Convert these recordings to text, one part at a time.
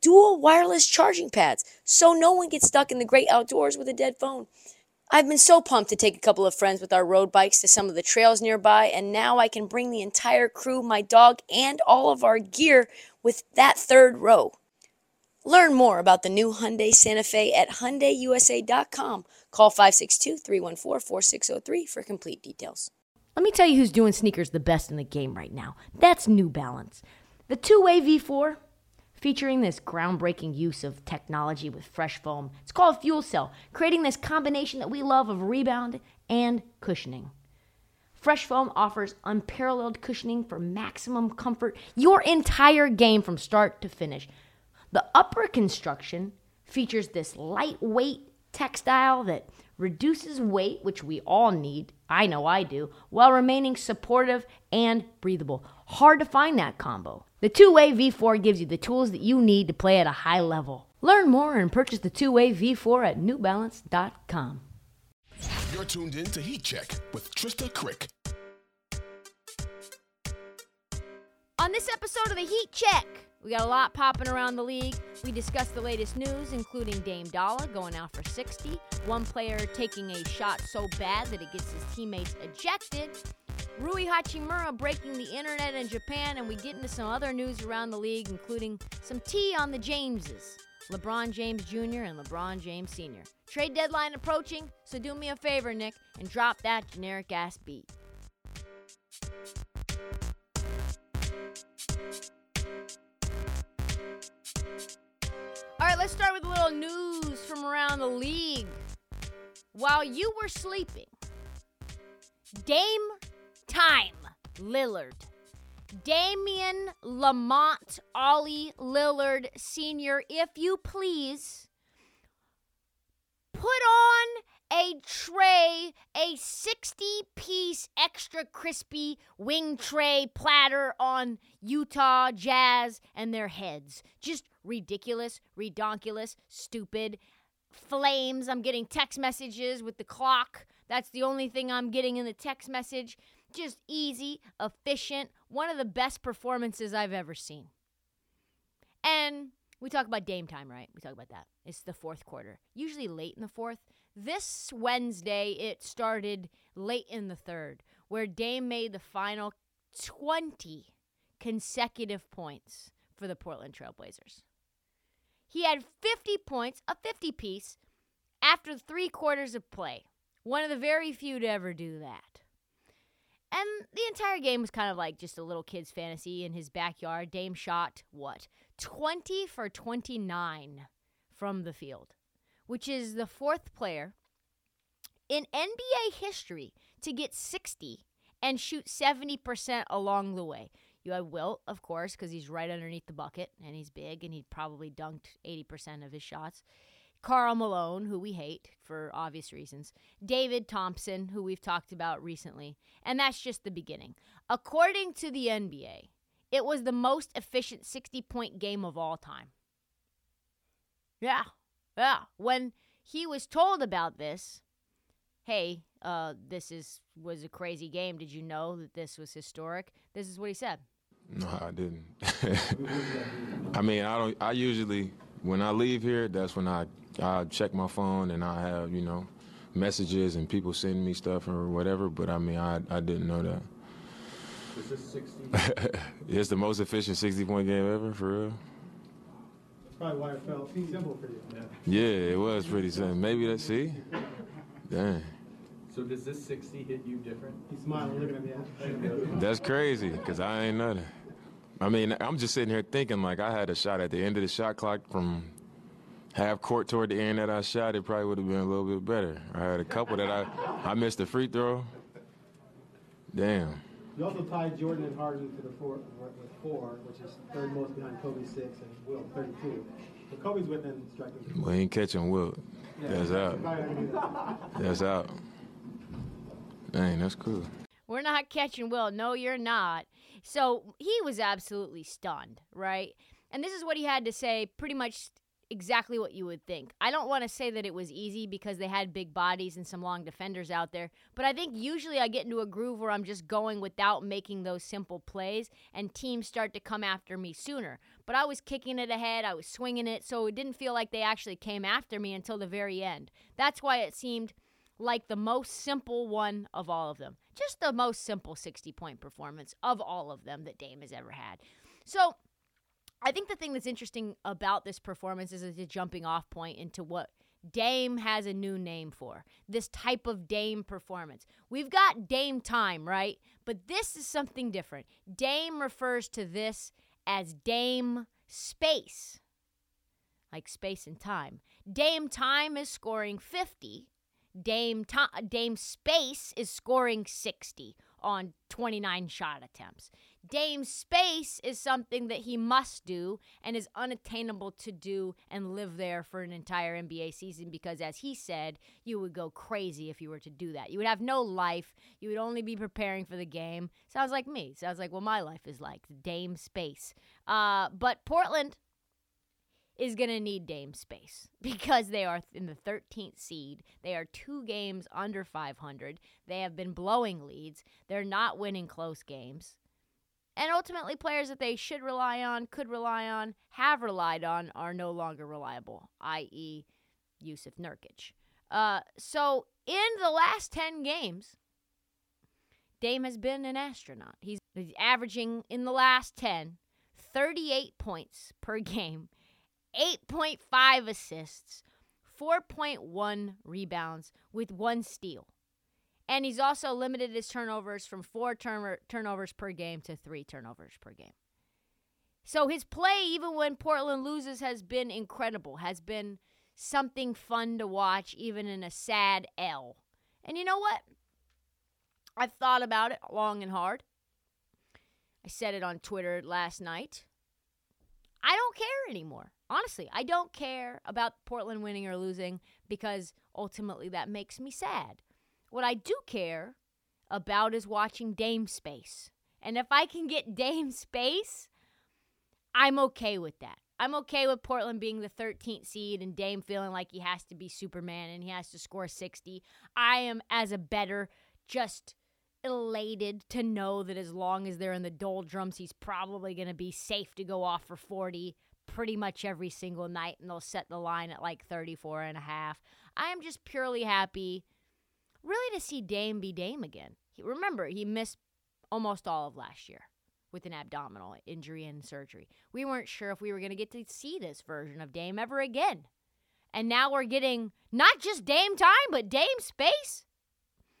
dual wireless charging pads so no one gets stuck in the great outdoors with a dead phone. I've been so pumped to take a couple of friends with our road bikes to some of the trails nearby, and now I can bring the entire crew, my dog, and all of our gear with that third row. Learn more about the new Hyundai Santa Fe at HyundaiUSA.com. Call 562-314-4603 for complete details. Let me tell you who's doing sneakers the best in the game right now. That's New Balance. The two-way V4 featuring this groundbreaking use of technology with fresh foam. It's called Fuel Cell, creating this combination that we love of rebound and cushioning. Fresh foam offers unparalleled cushioning for maximum comfort your entire game from start to finish. The upper construction features this lightweight textile that reduces weight, which we all need, I know I do, while remaining supportive and breathable. Hard to find that combo. The two way V4 gives you the tools that you need to play at a high level. Learn more and purchase the two way V4 at newbalance.com. You're tuned in to Heat Check with Trysta Krick. On this episode of the Heat Check, we got a lot popping around the league. We discussed the latest news, including Dame Dollar going out for 60, one player taking a shot so bad that it gets his teammates ejected, Rui Hachimura breaking the internet in Japan, and we get into some other news around the league, including some tea on the Jameses. LeBron James Jr. and LeBron James Sr. Trade deadline approaching, so do me a favor, Nick, and drop that generic ass beat. All right, let's start with a little news from around the league. While you were sleeping, Dame Time Lillard, Damian Lamonte Ollie Lillard Sr., if you please, put on a tray, a 60 piece extra crispy wing tray platter on Utah Jazz and their heads. Just ridiculous, redonkulous, stupid. Flames. I'm getting text messages with the clock. That's the only thing I'm getting in the text message. Just easy, efficient, one of the best performances I've ever seen. And we talk about Dame time, right? We talk about that. It's the fourth quarter, usually late in the fourth. This Wednesday, it started late in the third, where Dame made the final 20 consecutive points for the Portland Trailblazers. He had 50 points, a 50 piece, after three quarters of play. One of the very few to ever do that. And the entire game was kind of like just a little kid's fantasy in his backyard. Dame shot, what, 20 for 29 from the field, which is the fourth player in NBA history to get 60 and shoot 70% along the way. You have Wilt, of course, because he's right underneath the bucket and he's big and he probably dunked 80% of his shots. Karl Malone, who we hate for obvious reasons. David Thompson, who we've talked about recently. And that's just the beginning. According to the NBA, it was the most efficient 60 point game of all time. Yeah, yeah. When he was told about this, hey, uh, this is was a crazy game. Did you know that this was historic? This is what he said. No, I didn't. I mean, I don't. I usually, when I leave here, that's when I I check my phone and I have you know messages and people sending me stuff or whatever. But I mean, I I didn't know that. Is this 60? it's the most efficient 60 point game ever for real. That's probably why it felt simple for you. Yeah, it was pretty simple. Maybe let's see. Dang. So does this 60 hit you different? He's smiling, looking at me. That's crazy, because I ain't nothing. I mean, I'm just sitting here thinking like I had a shot at the end of the shot clock from half court toward the end that I shot, it probably would have been a little bit better. I had a couple that I, I missed the free throw. Damn. You also tied Jordan and Harden to the four with four, which is third most behind Kobe six and Wilt 32. But Kobe's within striking distance. We ain't catching Wilt. That's out. Probably not gonna do that. That's out. Dang, that's cool. We're not catching Wilt. No, you're not. So he was absolutely stunned, right? And this is what he had to say pretty much exactly what you would think. I don't want to say that it was easy because they had big bodies and some long defenders out there, but I think usually I get into a groove where I'm just going without making those simple plays and teams start to come after me sooner. But I was kicking it ahead, I was swinging it, so it didn't feel like they actually came after me until the very end. That's why it seemed like the most simple one of all of them. Just the most simple 60 point performance of all of them that Dame has ever had. So I think the thing that's interesting about this performance is it's a jumping off point into what Dame has a new name for this type of Dame performance. We've got Dame time, right? But this is something different. Dame refers to this as Dame space, like space and time. Dame time is scoring 50. Dame Dame Space is scoring 60 on 29 shot attempts. Dame Space is something that he must do and is unattainable to do and live there for an entire NBA season because, as he said, you would go crazy if you were to do that. You would have no life. You would only be preparing for the game. Sounds like me. Sounds like what my life is like. Dame Space. Uh, but Portland is going to need Dame space because they are in the 13th seed. They are two games under 500. They have been blowing leads. They're not winning close games. And ultimately, players that they should rely on, could rely on, have relied on, are no longer reliable, i.e., Jusuf Nurkic. Uh, so, in the last 10 games, Dame has been an astronaut. He's he's averaging in the last 10 38 points per game 8.5 assists, 4.1 rebounds, with one steal. And he's also limited his turnovers from four turn- turnovers per game to three turnovers per game. So his play, even when Portland loses, has been incredible, has been something fun to watch, even in a sad L. And you know what? I've thought about it long and hard. I said it on Twitter last night. I don't care anymore. Honestly, I don't care about Portland winning or losing because ultimately that makes me sad. What I do care about is watching Dame Space. And if I can get Dame Space, I'm okay with that. I'm okay with Portland being the 13th seed and Dame feeling like he has to be Superman and he has to score 60. I am, as a better, just elated to know that as long as they're in the doldrums, he's probably going to be safe to go off for 40 pretty much every single night and they'll set the line at like 34 and a half. I am just purely happy really to see Dame be Dame again. He, remember, he missed almost all of last year with an abdominal injury and surgery. We weren't sure if we were going to get to see this version of Dame ever again. And now we're getting not just Dame time, but Dame space.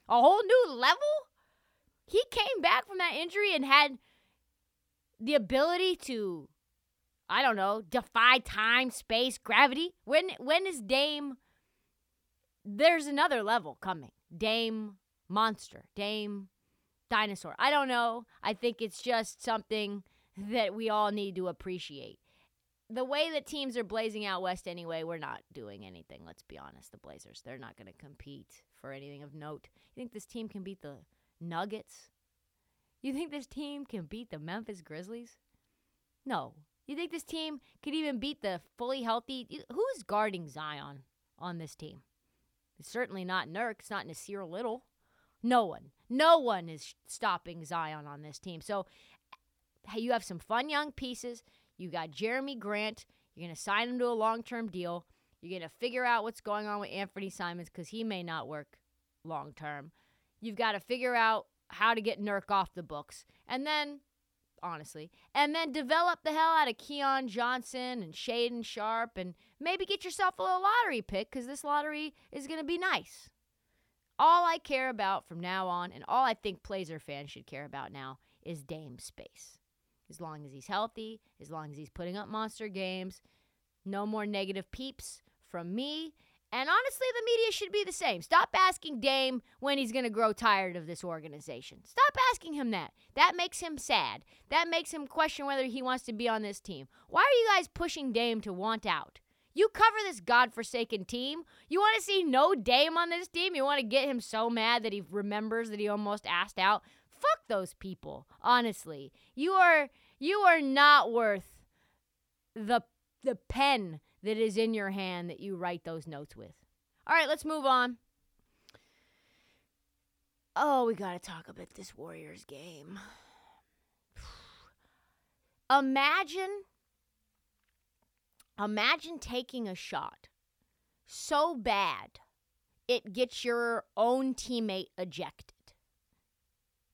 A whole new level. He came back from that injury and had the ability to I don't know, defy time, space, gravity. When when is Dame there's another level coming. Dame monster, Dame dinosaur. I don't know. I think it's just something that we all need to appreciate. The way that teams are blazing out west anyway, we're not doing anything, let's be honest. The Blazers, they're not going to compete for anything of note. You think this team can beat the Nuggets? You think this team can beat the Memphis Grizzlies? No, you think this team could even beat the fully healthy? Who's guarding Zion on this team? Certainly not Nurk. It's not Nassir Little. No one. No one is stopping Zion on this team. So hey, you have some fun young pieces. You got Jerami Grant. You're going to sign him to a long term deal. You're going to figure out what's going on with Anfernee Simons because he may not work long term. You've got to figure out how to get Nurk off the books. And then honestly. And then develop the hell out of Keon Johnson and Shaedon Sharpe and maybe get yourself a little lottery pick because this lottery is going to be nice. All I care about from now on, and all I think Blazer fans should care about now, is Dame space. As long as he's healthy, as long as he's putting up monster games, no more negative peeps from me And honestly, the media should be the same. Stop asking Dame when he's going to grow tired of this organization. Stop asking him that. That makes him sad. That makes him question whether he wants to be on this team. Why are you guys pushing Dame to want out? You cover this godforsaken team. You want to see no Dame on this team? You want to get him so mad that he remembers that he almost asked out? Fuck those people. Honestly, you are you are not worth the the pen that is in your hand that you write those notes with. All right, let's move on. Oh, we got to talk about this Warriors game. Imagine imagine taking a shot so bad it gets your own teammate ejected.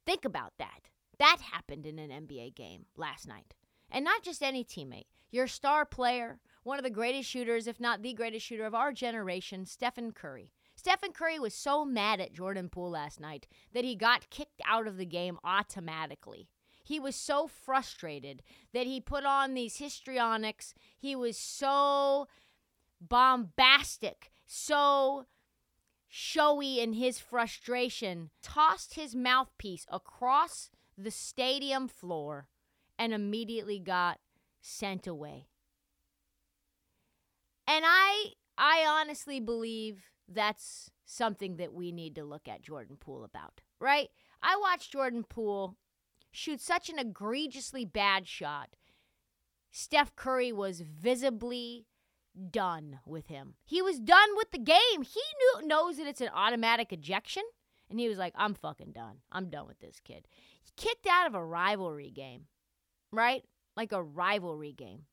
Think about that. That happened in an NBA game last night. And not just any teammate, your star player, one of the greatest shooters, if not the greatest shooter of our generation, Stephen Curry. Stephen Curry was so mad at Jordan Poole last night that he got kicked out of the game automatically. He was so frustrated that he put on these histrionics. He was so bombastic, so showy in his frustration, tossed his mouthpiece across the stadium floor and immediately got sent away. And I I honestly believe that's something that we need to look at Jordan Poole about, right? I watched Jordan Poole shoot such an egregiously bad shot. Steph Curry was visibly done with him. He was done with the game. He knew knows that it's an automatic ejection, and he was like, "I'm fucking done. I'm done with this kid." He kicked out of a rivalry game, right? Like a rivalry game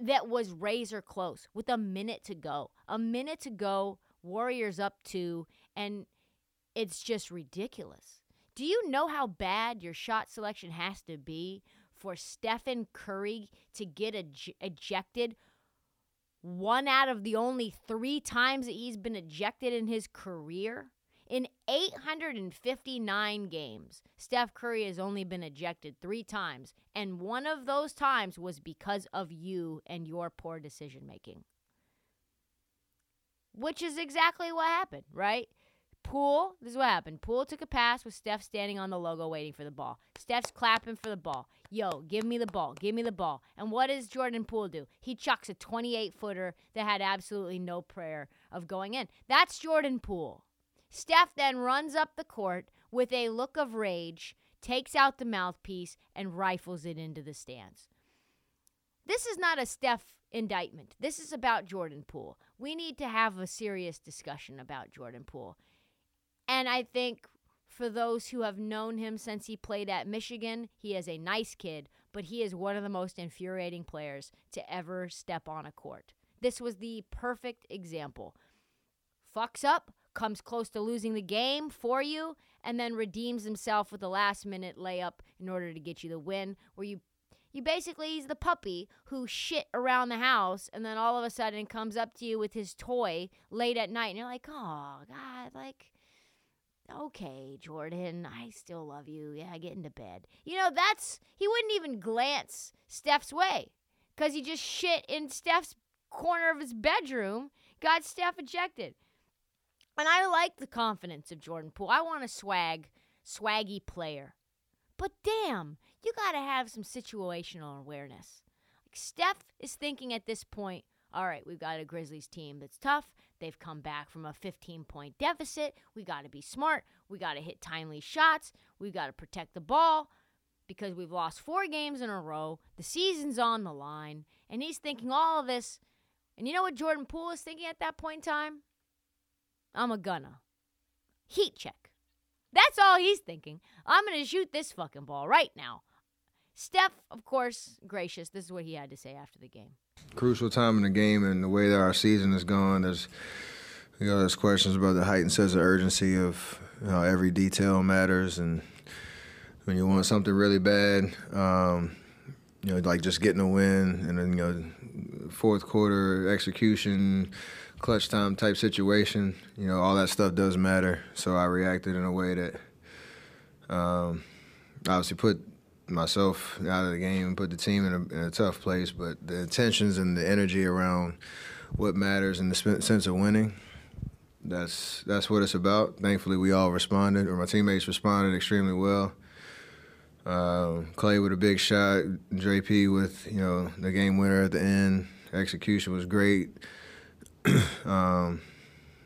that was razor close with a minute to go. A minute to go, Warriors up two, and it's just ridiculous. Do you know how bad your shot selection has to be for Stephen Curry to get ej- ejected one out of the only three times that he's been ejected in his career? In 859 games, Steph Curry has only been ejected three times, and one of those times was because of you and your poor decision making. Which is exactly what happened, right? Poole, this is what happened. Poole took a pass with Steph standing on the logo waiting for the ball. Steph's clapping for the ball. Yo, give me the ball. Give me the ball. And what does Jordan Poole do? He chucks a 28 footer that had absolutely no prayer of going in. That's Jordan Poole. Steph then runs up the court with a look of rage, takes out the mouthpiece, and rifles it into the stands. This is not a Steph indictment. This is about Jordan Poole. We need to have a serious discussion about Jordan Poole. And I think for those who have known him since he played at Michigan, he is a nice kid, but he is one of the most infuriating players to ever step on a court. This was the perfect example. Fucks up, comes close to losing the game for you, and then redeems himself with a last minute layup in order to get you the win, where you you basically he's the puppy who shit around the house and then all of a sudden comes up to you with his toy late at night and you're like, "Oh, god, like okay, Jordan, I still love you. Yeah, get into bed. You know, that's, he wouldn't even glance Steph's way because he just shit in Steph's corner of his bedroom, got Steph ejected. And I like the confidence of Jordan Poole. I want a swag, swaggy player. But damn, you got to have some situational awareness. Like Steph is thinking at this point, all right, we've got a Grizzlies team that's tough. They've come back from a 15 point deficit. We got to be smart. We got to hit timely shots. We got to protect the ball because we've lost four games in a row. The season's on the line. And he's thinking all of this. And you know what Jordan Poole is thinking at that point in time? I'm a gunner. Heat check. That's all he's thinking. I'm going to shoot this fucking ball right now. Steph, of course, gracious. This is what he had to say after the game. Crucial time in the game and the way that our season is going. There's you know, there's questions about the heightened sense of urgency of you know, every detail matters, and when you want something really bad, um, you know, like just getting a win, and then you know, fourth quarter execution, clutch time type situation, you know, all that stuff does matter. So I reacted in a way that um, obviously put myself out of the game and put the team in a, in a tough place. But the intentions and the energy around what matters and the sense of winning. That's that's what it's about. Thankfully, we all responded, or my teammates responded extremely well. Uh, Clay with a big shot, JP with you know the game winner at the end. Execution was great. um,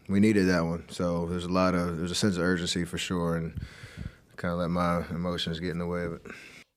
we needed that one, so there's a lot of there's a sense of urgency for sure, and kind of let my emotions get in the way of it.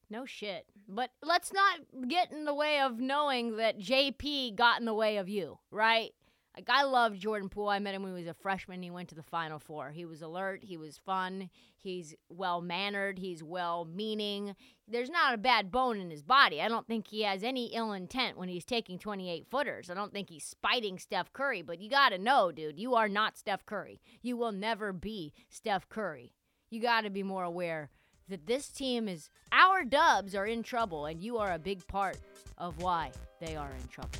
No shit. But let's not get in the way of knowing that JP got in the way of you, right? Like I love Jordan Poole. I met him when he was a freshman. He went to the Final Four. He was alert. He was fun. He's well mannered. He's well meaning. There's not a bad bone in his body. I don't think he has any ill intent when he's taking 28 footers. I don't think he's spiting Steph Curry. But you got to know, dude, you are not Steph Curry. You will never be Steph Curry. You got to be more aware that this team is our dubs are in trouble, and you are a big part of why they are in trouble.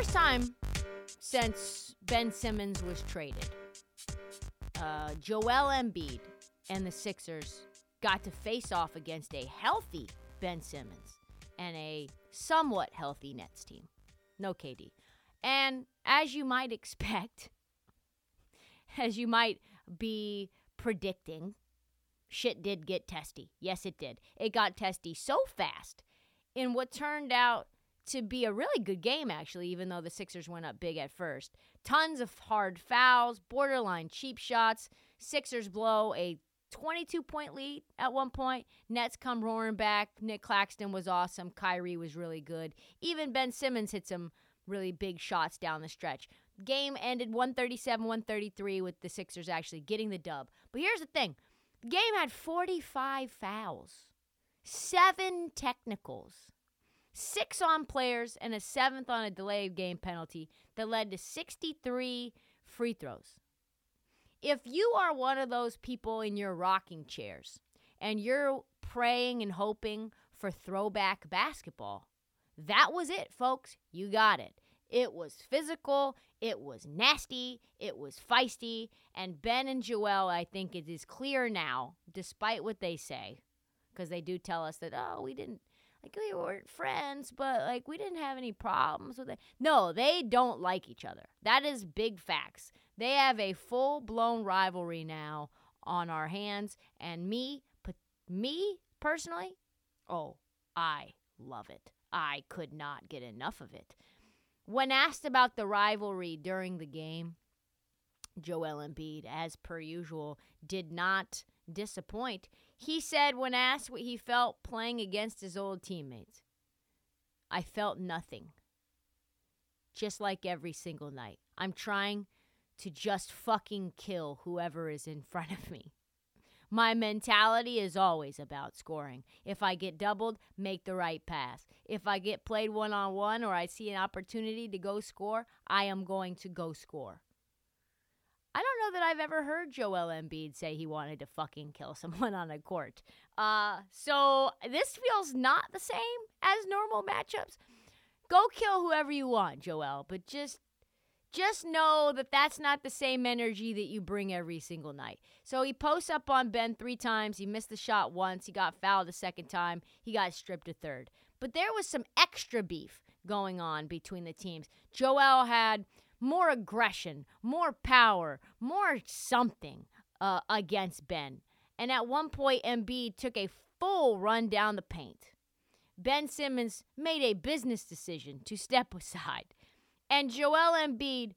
First time since Ben Simmons was traded, uh, Joel Embiid and the Sixers got to face off against a healthy Ben Simmons and a somewhat healthy Nets team. No KD. And as you might expect, as you might be predicting, shit did get testy. Yes, it did. It got testy so fast in what turned out to be a really good game, actually, even though the Sixers went up big at first. Tons of hard fouls, borderline cheap shots. Sixers blow a 22 point lead at one point. Nets come roaring back. Nick Claxton was awesome. Kyrie was really good. Even Ben Simmons hit some really big shots down the stretch. Game ended 137 133 with the Sixers actually getting the dub. But here's the thing the game had 45 fouls, seven technicals, six on players, and a seventh on a delayed game penalty that led to 63 free throws. If you are one of those people in your rocking chairs and you're praying and hoping for throwback basketball, that was it, folks. You got it. It was physical, it was nasty, it was feisty, and Ben and Joel, I think it is clear now, despite what they say, because they do tell us that, oh, we didn't, like, we weren't friends, but, like, we didn't have any problems with it. No, they don't like each other. That is big facts. They have a full blown rivalry now on our hands, and me, me personally, oh, I love it. I could not get enough of it. When asked about the rivalry during the game, Joel Embiid, as per usual, did not disappoint. He said, when asked what he felt playing against his old teammates, I felt nothing. Just like every single night. I'm trying to just fucking kill whoever is in front of me. My mentality is always about scoring. If I get doubled, make the right pass. If I get played one on one or I see an opportunity to go score, I am going to go score. I don't know that I've ever heard Joel Embiid say he wanted to fucking kill someone on a court. Uh, so this feels not the same as normal matchups. Go kill whoever you want, Joel, but just just know that that's not the same energy that you bring every single night. So he posts up on Ben three times. He missed the shot once. He got fouled the second time. He got stripped a third. But there was some extra beef going on between the teams. Joel had more aggression, more power, more something uh, against Ben. And at one point, Embiid took a full run down the paint. Ben Simmons made a business decision to step aside. And Joel Embiid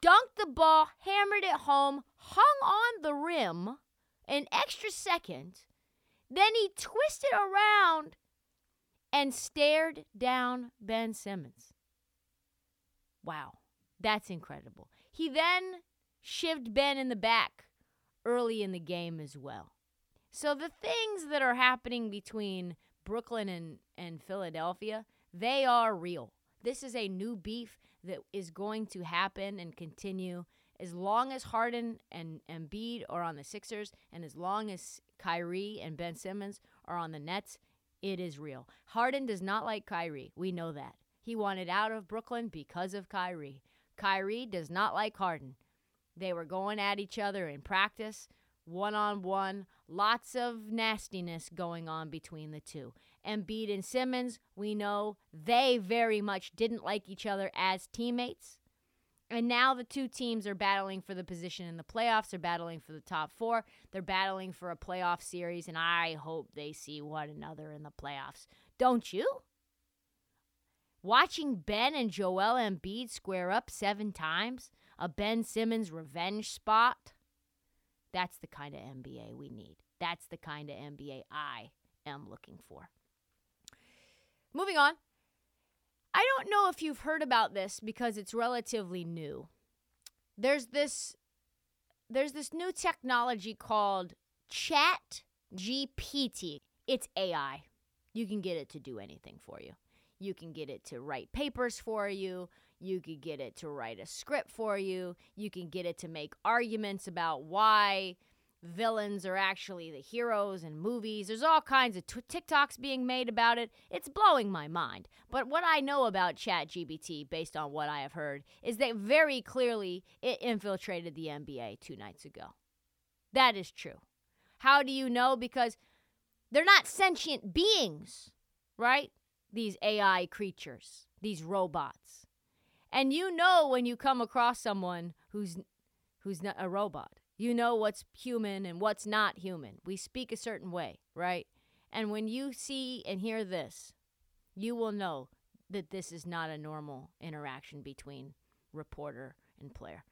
dunked the ball, hammered it home, hung on the rim an extra second. Then he twisted around and stared down Ben Simmons. Wow, that's incredible. He then shivved Ben in the back early in the game as well. So the things that are happening between Brooklyn and, and Philadelphia, they are real. This is a new beef that is going to happen and continue as long as Harden and Embiid are on the Sixers and as long as Kyrie and Ben Simmons are on the Nets, it is real. Harden does not like Kyrie. We know that. He wanted out of Brooklyn because of Kyrie. Kyrie does not like Harden. They were going at each other in practice, one on one, lots of nastiness going on between the two. Embiid and Simmons, we know they very much didn't like each other as teammates. And now the two teams are battling for the position in the playoffs. They're battling for the top four. They're battling for a playoff series, and I hope they see one another in the playoffs. Don't you? Watching Ben and Joel Embiid square up seven times, a Ben Simmons revenge spot, that's the kind of NBA we need. That's the kind of NBA I am looking for. Moving on. I don't know if you've heard about this because it's relatively new. There's this there's this new technology called Chat GPT. It's AI. You can get it to do anything for you. You can get it to write papers for you. You could get it to write a script for you. You can get it to make arguments about why villains are actually the heroes in movies. There's all kinds of t- TikToks being made about it. It's blowing my mind. But what I know about ChatGPT, based on what I have heard, is that very clearly it infiltrated the NBA two nights ago. That is true. How do you know? Because they're not sentient beings, right? These AI creatures, these robots. And you know when you come across someone who's who's not a robot. You know what's human and what's not human. We speak a certain way, right? And when you see and hear this, you will know that this is not a normal interaction between reporter and player.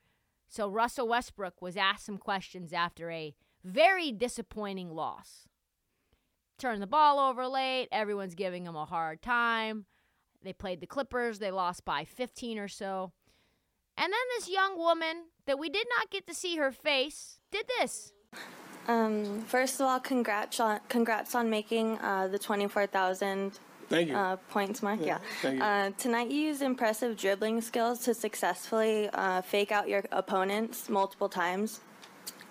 So Russell Westbrook was asked some questions after a very disappointing loss turn the ball over late. Everyone's giving them a hard time. They played the Clippers. They lost by 15 or so. And then this young woman that we did not get to see her face did this. Um, first of all, congrats on congrats on making uh, the 24,000 Thank you. Uh, points mark. Yeah. Yeah, thank you. Uh, tonight you used impressive dribbling skills to successfully uh, fake out your opponents multiple times.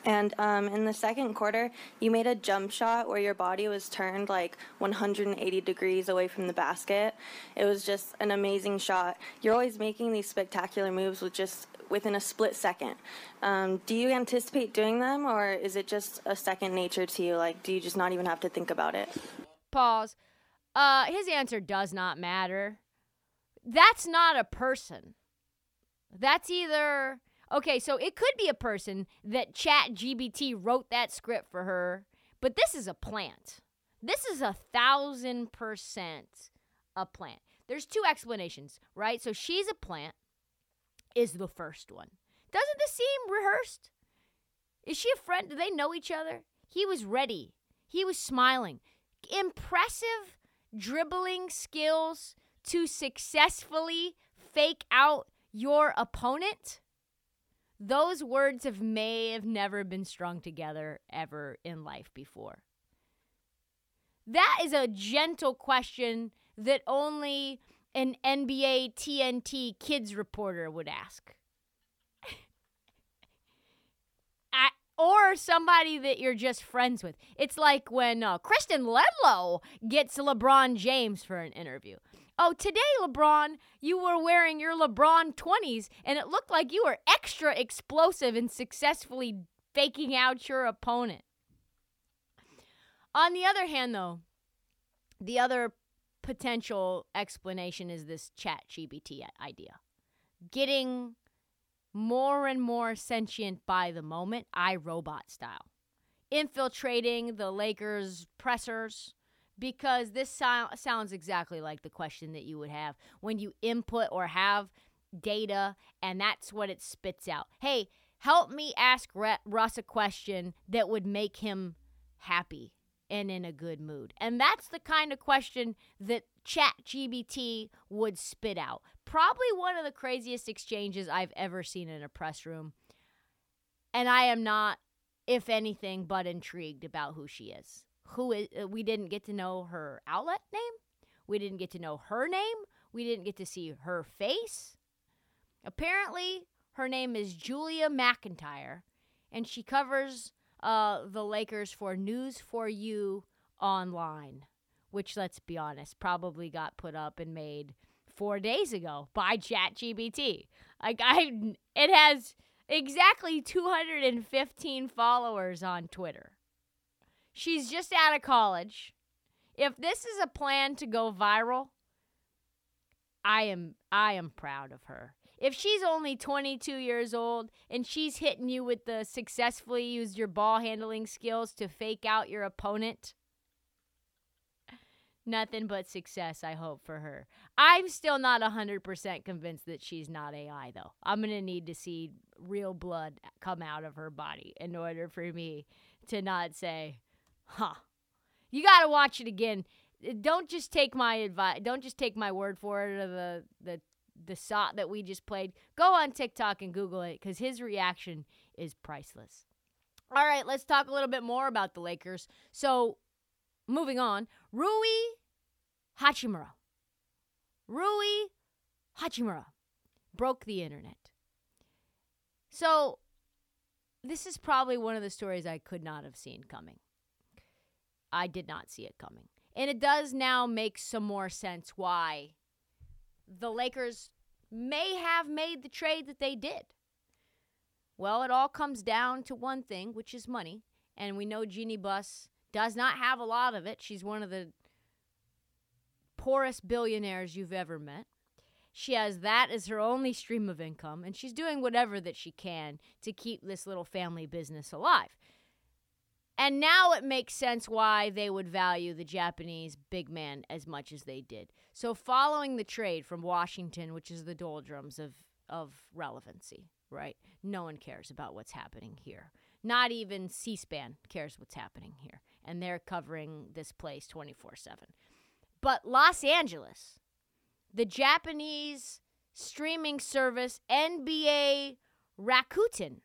And um, in the second quarter, you made a jump shot where your body was turned like 180 degrees away from the basket. It was just an amazing shot. You're always making these spectacular moves with just within a split second. Um, do you anticipate doing them, or is it just a second nature to you? Like, do you just not even have to think about it? Pause. Uh, his answer does not matter. That's not a person. That's either Okay, so it could be a person that ChatGPT wrote that script for her, but this is a plant. This is a thousand percent a plant. There's two explanations, right? So she's a plant, is the first one. Doesn't this seem rehearsed? Is she a friend? Do they know each other? He was ready. He was smiling. Impressive dribbling skills to successfully fake out your opponent those words have may have never been strung together ever in life before. That is a gentle question that only an NBA TNT kids reporter would ask. or somebody that you're just friends with. It's like when uh, Kristen Ledlow gets LeBron James for an interview. Oh, today, LeBron, you were wearing your LeBron 20s, and it looked like you were extra explosive in successfully faking out your opponent. On the other hand, though, the other potential explanation is this ChatGPT idea getting more and more sentient by the moment, iRobot style, infiltrating the Lakers pressers because this so- sounds exactly like the question that you would have when you input or have data and that's what it spits out. Hey, help me ask Russ a question that would make him happy and in a good mood. And that's the kind of question that ChatGPT would spit out. Probably one of the craziest exchanges I've ever seen in a press room. And I am not, if anything, but intrigued about who she is. Who is, uh, we didn't get to know her outlet name. We didn't get to know her name. We didn't get to see her face. Apparently, her name is Julia McIntyre, and she covers uh, the Lakers for News for You online, which, let's be honest, probably got put up and made four days ago by ChatGPT. Like I, it has exactly 215 followers on Twitter. She's just out of college. If this is a plan to go viral, I am I am proud of her if she's only 22 years old and she's hitting you with the successfully use your ball handling skills to fake out your opponent, nothing but success, I hope, for her. I'm still not 100% convinced that she's not AI, though. I'm going to need to see real blood come out of her body in order for me to not say, huh. You got to watch it again. Uh, don't just take my advice. Don't just take my word for it or the, the the shot that we just played, go on TikTok and Google it because his reaction is priceless. All right, let's talk a little bit more about the Lakers. So, moving on, Rui Hachimura. Rui Hachimura broke the internet. So, this is probably one of the stories I could not have seen coming. I did not see it coming. And it does now make some more sense why the Lakers may have made the trade that they did. Well, it all comes down to one thing, which is money. And we know Jeanie Buss does not have a lot of it. She's one of the poorest billionaires you've ever met. She has that as her only stream of income, and she's doing whatever that she can to keep this little family business alive. And now it makes sense why they would value the Japanese big man as much as they did. So, following the trade from Washington, which is the doldrums of, of relevancy, right? No one cares about what's happening here. Not even C SPAN cares what's happening here. And they're covering this place 24 7. But Los Angeles, the Japanese streaming service NBA Rakuten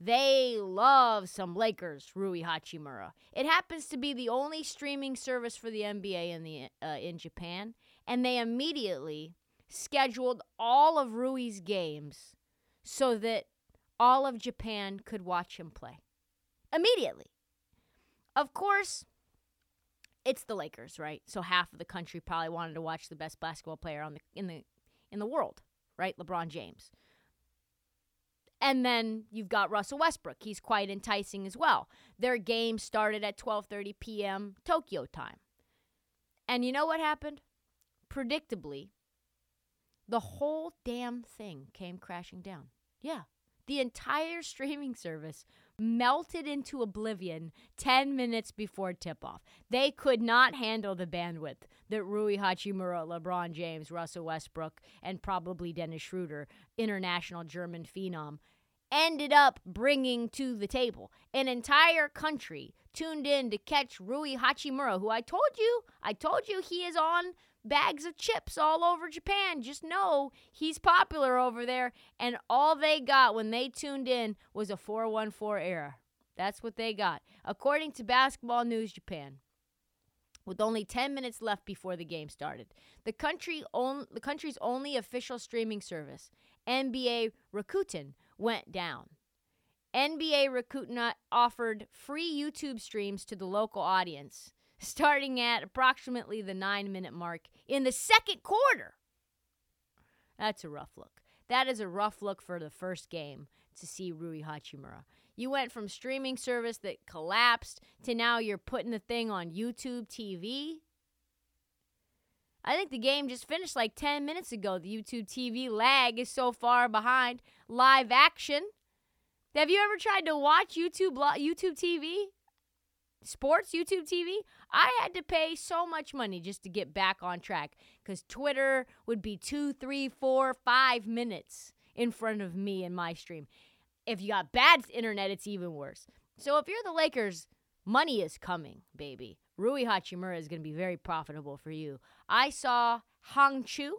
they love some Lakers, Rui Hachimura. It happens to be the only streaming service for the NBA in the uh, in Japan, and they immediately scheduled all of Rui's games so that all of Japan could watch him play. Immediately. Of course, it's the Lakers, right? So half of the country probably wanted to watch the best basketball player on the in the in the world, right? LeBron James. And then you've got Russell Westbrook. He's quite enticing as well. Their game started at 12:30 p.m. Tokyo time. And you know what happened? Predictably, the whole damn thing came crashing down. Yeah. The entire streaming service melted into oblivion 10 minutes before tip off. They could not handle the bandwidth that Rui Hachimura, LeBron James, Russell Westbrook, and probably Dennis Schroeder, international German phenom, ended up bringing to the table. An entire country tuned in to catch Rui Hachimura, who I told you, I told you he is on bags of chips all over Japan. Just know he's popular over there. And all they got when they tuned in was a 414 error. That's what they got. According to Basketball News Japan, with only 10 minutes left before the game started, the country on, the country's only official streaming service, NBA Rakuten, went down. NBA Rakuten offered free YouTube streams to the local audience, starting at approximately the nine minute mark in the second quarter. That's a rough look. That is a rough look for the first game to see Rui Hachimura. You went from streaming service that collapsed to now you're putting the thing on YouTube TV. I think the game just finished like 10 minutes ago. The YouTube TV lag is so far behind live action. Have you ever tried to watch YouTube YouTube TV? Sports YouTube TV? I had to pay so much money just to get back on track because Twitter would be two, three, four, five minutes in front of me in my stream. If you got bad internet, it's even worse. So if you're the Lakers, money is coming, baby. Rui Hachimura is going to be very profitable for you. I saw Hong Chu,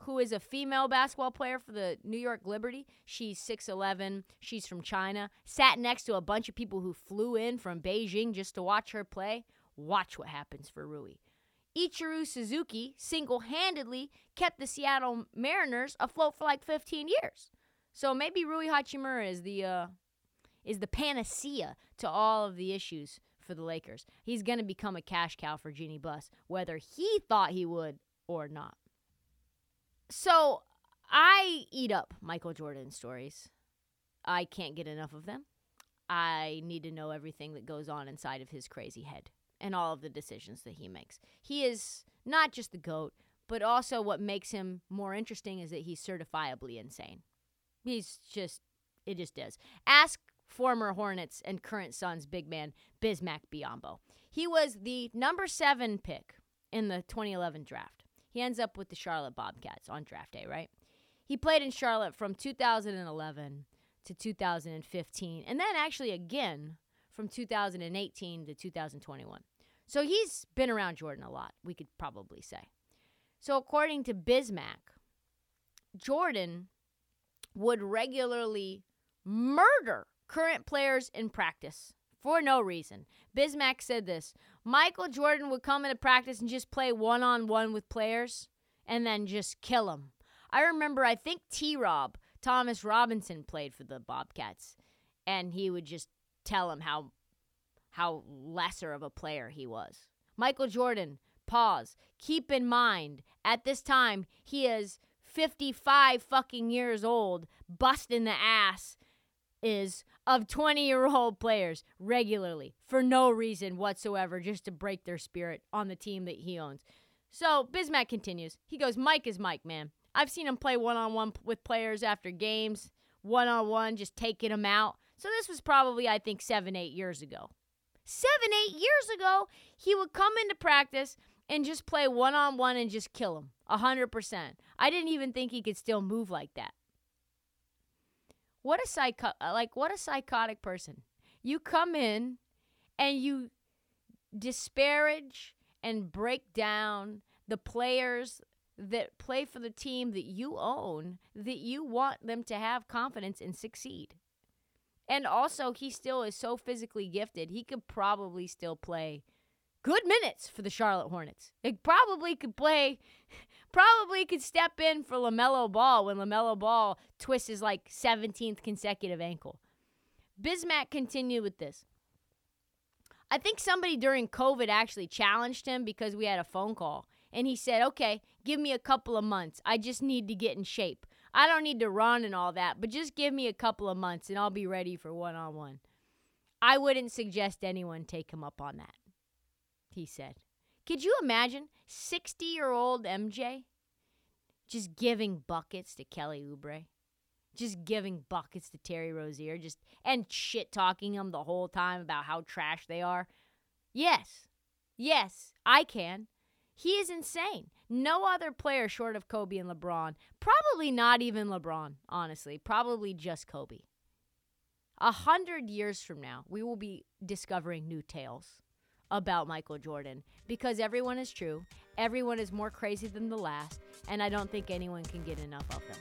who is a female basketball player for the New York Liberty. She's 6'11. She's from China. Sat next to a bunch of people who flew in from Beijing just to watch her play. Watch what happens for Rui. Ichiro Suzuki single handedly kept the Seattle Mariners afloat for like 15 years. So maybe Rui Hachimura is the uh, is the panacea to all of the issues for the Lakers. He's going to become a cash cow for Jeanie Buss, whether he thought he would or not. So I eat up Michael Jordan stories. I can't get enough of them. I need to know everything that goes on inside of his crazy head and all of the decisions that he makes. He is not just the GOAT, but also what makes him more interesting is that he's certifiably insane. He's just, it just is. Ask former Hornets and current Suns big man Bismack Biyombo. He was the number seven pick in the 2011 draft. He ends up with the Charlotte Bobcats on draft day, right? He played in Charlotte from 2011 to 2015, and then actually again from 2018 to 2021. So he's been around Jordan a lot, we could probably say. So according to Bismack, Jordan would regularly murder current players in practice for no reason. Bismack said this Michael Jordan would come into practice and just play one on one with players and then just kill them. I remember, I think T Rob, Thomas Robinson, played for the Bobcats, and he would just tell him how, how lesser of a player he was. Michael Jordan, pause. Keep in mind, at this time, he is 55 fucking years old, busting the ass is of 20 year old players regularly for no reason whatsoever, just to break their spirit on the team that he owns. So Bismack continues. He goes, Mike is Mike, man. I've seen him play one on one with players after games, one on one, just taking them out. So this was probably, I think, seven, eight years ago. Seven, eight years ago, he would come into practice and just play one on one and just kill him. A hundred percent. I didn't even think he could still move like that. What a psycho uh, like what a psychotic person. You come in and you disparage and break down the players that play for the team that you own that you want them to have confidence and succeed. And also he still is so physically gifted. He could probably still play good minutes for the Charlotte Hornets. He probably could play probably could step in for LaMelo Ball when LaMelo Ball twists his like 17th consecutive ankle. Bismack continued with this. I think somebody during COVID actually challenged him because we had a phone call. And he said, okay, give me a couple of months. I just need to get in shape. I don't need to run and all that, but just give me a couple of months and I'll be ready for one on one. I wouldn't suggest anyone take him up on that, he said. Could you imagine 60 year old MJ just giving buckets to Kelly Oubre? Just giving buckets to Terry Rozier, just and shit talking them the whole time about how trash they are. Yes, yes, I can. He is insane. No other player short of Kobe and LeBron. Probably not even LeBron, honestly. Probably just Kobe. A hundred years from now, we will be discovering new tales about Michael Jordan because everyone is true, everyone is more crazy than the last, and I don't think anyone can get enough of them.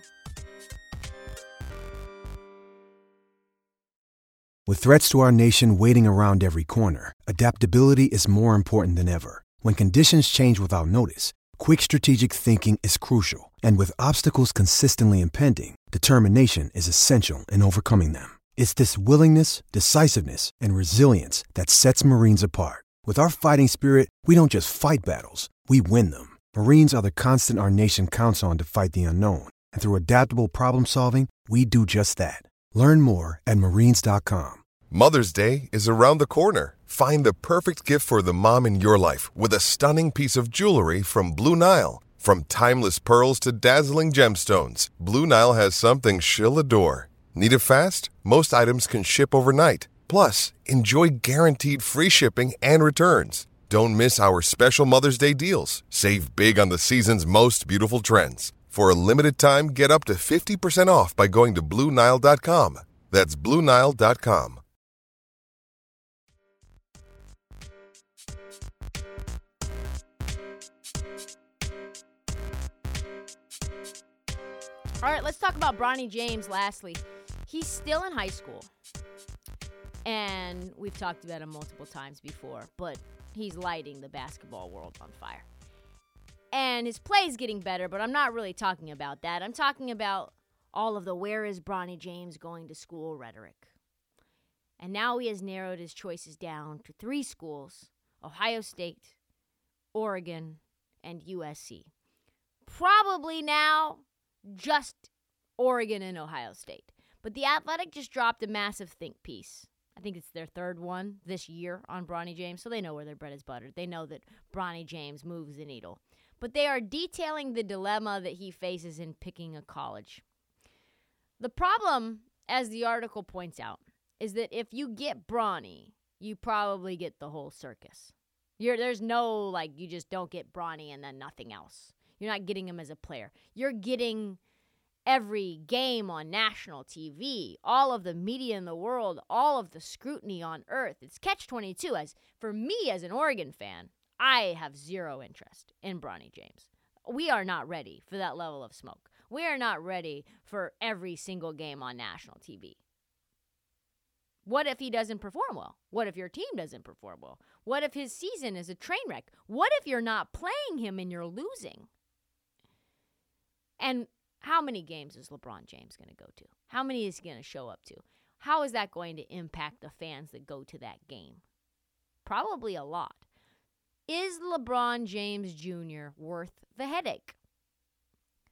With threats to our nation waiting around every corner, adaptability is more important than ever. When conditions change without notice, quick strategic thinking is crucial, and with obstacles consistently impending, determination is essential in overcoming them. It's this willingness, decisiveness, and resilience that sets Marines apart. With our fighting spirit, we don't just fight battles, we win them. Marines are the constant our nation counts on to fight the unknown. And through adaptable problem solving, we do just that. Learn more at marines.com. Mother's Day is around the corner. Find the perfect gift for the mom in your life with a stunning piece of jewelry from Blue Nile. From timeless pearls to dazzling gemstones, Blue Nile has something she'll adore. Need it fast? Most items can ship overnight. Plus, enjoy guaranteed free shipping and returns. Don't miss our special Mother's Day deals. Save big on the season's most beautiful trends. For a limited time, get up to 50% off by going to BlueNile.com. That's BlueNile.com. All right, let's talk about Bronny James lastly. He's still in high school. And we've talked about him multiple times before, but he's lighting the basketball world on fire. And his play is getting better, but I'm not really talking about that. I'm talking about all of the where is Bronny James going to school rhetoric. And now he has narrowed his choices down to three schools Ohio State, Oregon, and USC. Probably now just Oregon and Ohio State. But The Athletic just dropped a massive think piece. I think it's their third one this year on Bronny James, so they know where their bread is buttered. They know that Bronny James moves the needle. But they are detailing the dilemma that he faces in picking a college. The problem, as the article points out, is that if you get Bronny, you probably get the whole circus. You're, there's no, like, you just don't get Bronny and then nothing else. You're not getting him as a player. You're getting every game on national TV, all of the media in the world, all of the scrutiny on earth. It's catch 22 as for me as an Oregon fan, I have zero interest in Bronny James. We are not ready for that level of smoke. We are not ready for every single game on national TV. What if he doesn't perform well? What if your team doesn't perform well? What if his season is a train wreck? What if you're not playing him and you're losing? And how many games is LeBron James going to go to? How many is he going to show up to? How is that going to impact the fans that go to that game? Probably a lot. Is LeBron James Jr. worth the headache?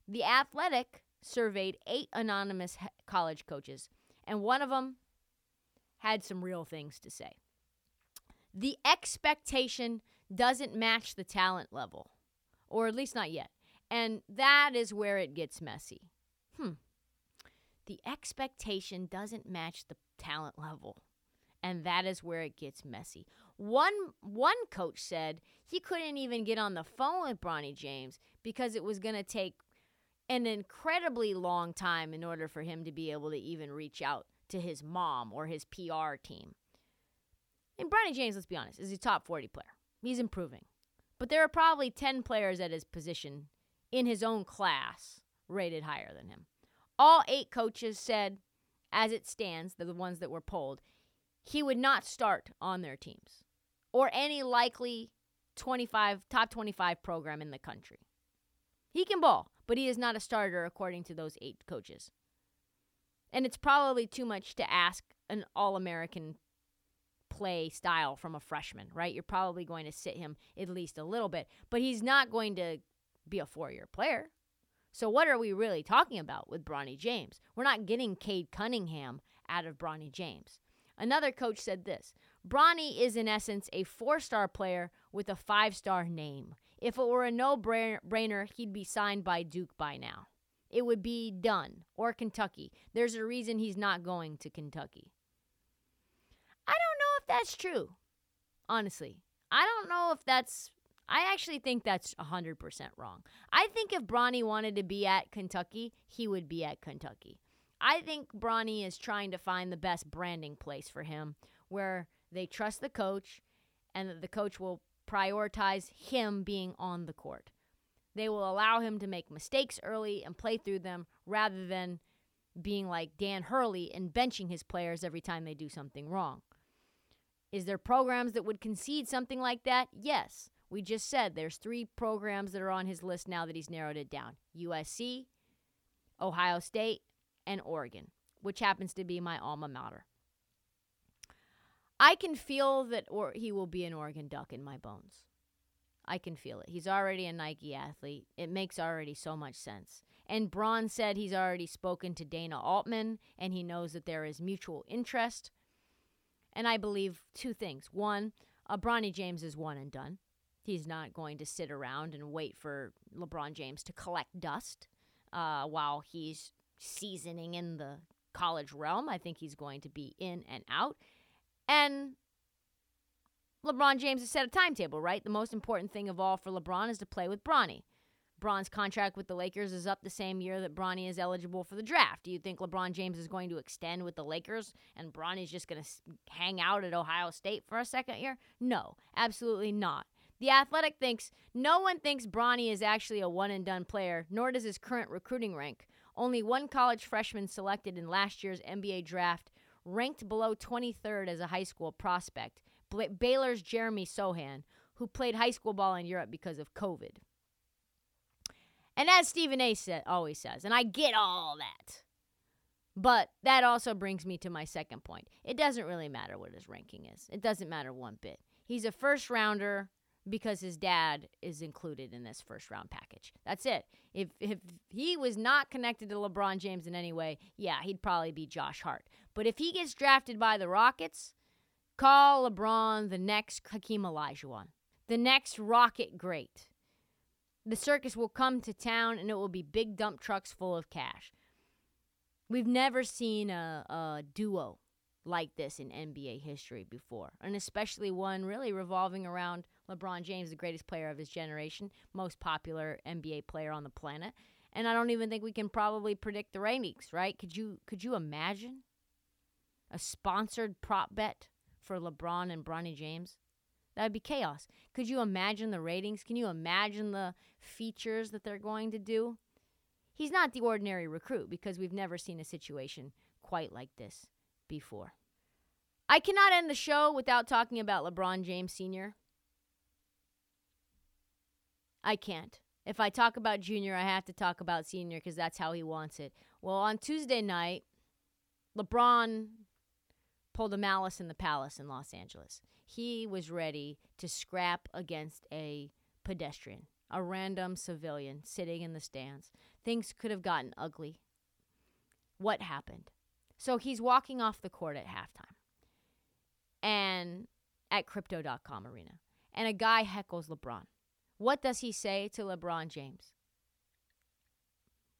The Athletic surveyed eight anonymous college coaches, and one of them had some real things to say. The expectation doesn't match the talent level, or at least not yet. And that is where it gets messy. Hmm. The expectation doesn't match the talent level. And that is where it gets messy. One one coach said he couldn't even get on the phone with Bronny James because it was going to take an incredibly long time in order for him to be able to even reach out to his mom or his PR team. And Bronny James, let's be honest, is a top 40 player. He's improving. But there are probably 10 players at his position in his own class rated higher than him. All eight coaches said, as it stands, the ones that were polled, he would not start on their teams or any likely 25 top 25 program in the country. He can ball, but he is not a starter according to those eight coaches. And it's probably too much to ask an all-American play style from a freshman, right? You're probably going to sit him at least a little bit, but he's not going to be a four year player. So, what are we really talking about with Bronny James? We're not getting Cade Cunningham out of Bronny James. Another coach said this Bronny is, in essence, a four star player with a five star name. If it were a no brainer, he'd be signed by Duke by now. It would be done. Or Kentucky. There's a reason he's not going to Kentucky. I don't know if that's true, honestly. I don't know if that's I actually think that's 100% wrong. I think if Bronny wanted to be at Kentucky, he would be at Kentucky. I think Bronny is trying to find the best branding place for him where they trust the coach and that the coach will prioritize him being on the court. They will allow him to make mistakes early and play through them rather than being like Dan Hurley and benching his players every time they do something wrong. Is there programs that would concede something like that? Yes. We just said there's three programs that are on his list now that he's narrowed it down USC, Ohio State, and Oregon, which happens to be my alma mater. I can feel that or he will be an Oregon Duck in my bones. I can feel it. He's already a Nike athlete. It makes already so much sense. And Bron said he's already spoken to Dana Altman and he knows that there is mutual interest. And I believe two things. One, uh, Bronny James is one and done. He's not going to sit around and wait for LeBron James to collect dust uh, while he's seasoning in the college realm. I think he's going to be in and out. And LeBron James has set a timetable, right? The most important thing of all for LeBron is to play with Bronny. Bron's contract with the Lakers is up the same year that Bronny is eligible for the draft. Do you think LeBron James is going to extend with the Lakers and Bronny's just going to hang out at Ohio State for a second year? No, absolutely not. The Athletic thinks no one thinks Bronny is actually a one and done player, nor does his current recruiting rank. Only one college freshman selected in last year's NBA draft ranked below 23rd as a high school prospect, Baylor's Jeremy Sochan, who played high school ball in Europe because of COVID. And as Stephen A. Said, always says, and I get all that. But that also brings me to my second point. It doesn't really matter what his ranking is. It doesn't matter one bit. He's a first rounder because his dad is included in this first round package. That's it. If if he was not connected to LeBron James in any way, yeah, he'd probably be Josh Hart. But if he gets drafted by the Rockets, call LeBron the next Hakeem Olajuwon, the next Rocket great. The circus will come to town and it will be big dump trucks full of cash. We've never seen a, a duo like this in NBA history before, and especially one really revolving around LeBron James, the greatest player of his generation, most popular NBA player on the planet. And I don't even think we can probably predict the ratings, right? Could you could you imagine a sponsored prop bet for LeBron and Bronny James? That would be chaos. Could you imagine the ratings? Can you imagine the features that they're going to do? He's not the ordinary recruit because we've never seen a situation quite like this before. I cannot end the show without talking about LeBron James Sr. I can't. If I talk about Junior, I have to talk about Senior because that's how he wants it. Well, on Tuesday night, LeBron pulled a malice in the palace in Los Angeles. He was ready to scrap against a pedestrian, a random civilian sitting in the stands. Things could have gotten ugly. What happened? So he's walking off the court at halftime and at crypto.com arena. And a guy heckles LeBron. What does he say to LeBron James?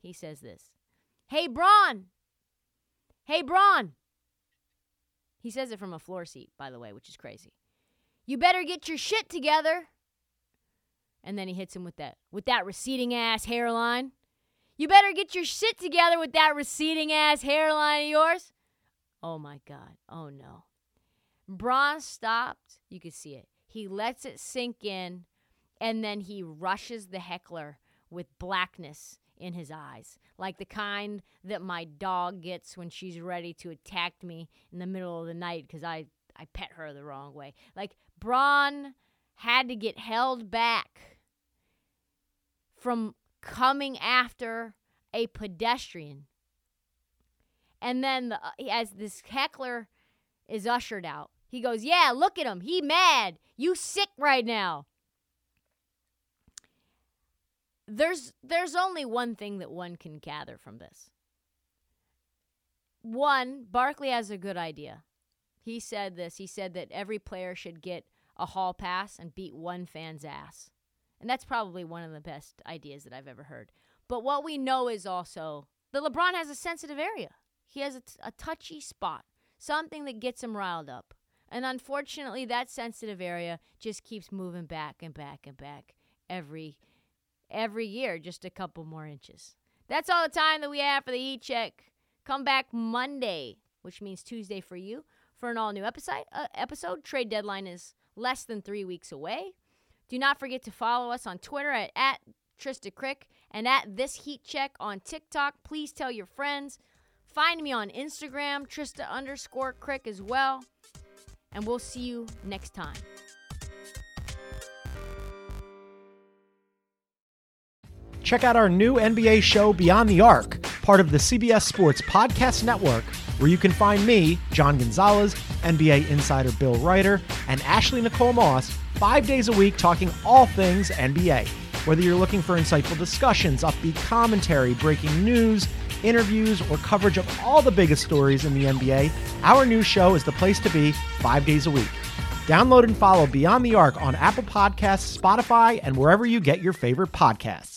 He says this Hey, Bron! Hey, Bron! He says it from a floor seat, by the way, which is crazy. You better get your shit together. And then he hits him with that with that receding ass hairline. You better get your shit together with that receding ass hairline of yours. Oh my god. Oh no. Bron stopped. You could see it. He lets it sink in and then he rushes the heckler with blackness in his eyes, like the kind that my dog gets when she's ready to attack me in the middle of the night because I, I pet her the wrong way. Like, Bron had to get held back from coming after a pedestrian. And then, the, uh, as this heckler is ushered out, he goes, Yeah, look at him. He mad. You sick right now there's there's only one thing that one can gather from this. One, Barkley has a good idea. He said this. He said that every player should get a hall pass and beat one fan's ass. And that's probably one of the best ideas that I've ever heard. But what we know is also that LeBron has a sensitive area. He has a, t- a touchy spot, something that gets him riled up. And unfortunately, that sensitive area just keeps moving back and back and back every every year, just a couple more inches. That's all the time that we have for the heat check. Come back Monday, which means Tuesday for you, for an all new episode. Uh, episode. Trade deadline is less than three weeks away. Do not forget to follow us on Twitter at, at Trysta Krick and at This Heat Check on TikTok. Please tell your friends. Find me on Instagram, Trysta underscore Krick as well. And we'll see you next time. Check out our new NBA show, Beyond the Arc, part of the CBS Sports Podcast Network, where you can find me, John Gonzalez, NBA insider Bill Reiter, and Ashley Nicole Moss five days a week talking all things NBA. Whether you're looking for insightful discussions, upbeat commentary, breaking news, interviews, or coverage of all the biggest stories in the NBA, our new show is the place to be five days a week. Download and follow Beyond the Arc on Apple Podcasts, Spotify, and wherever you get your favorite podcasts.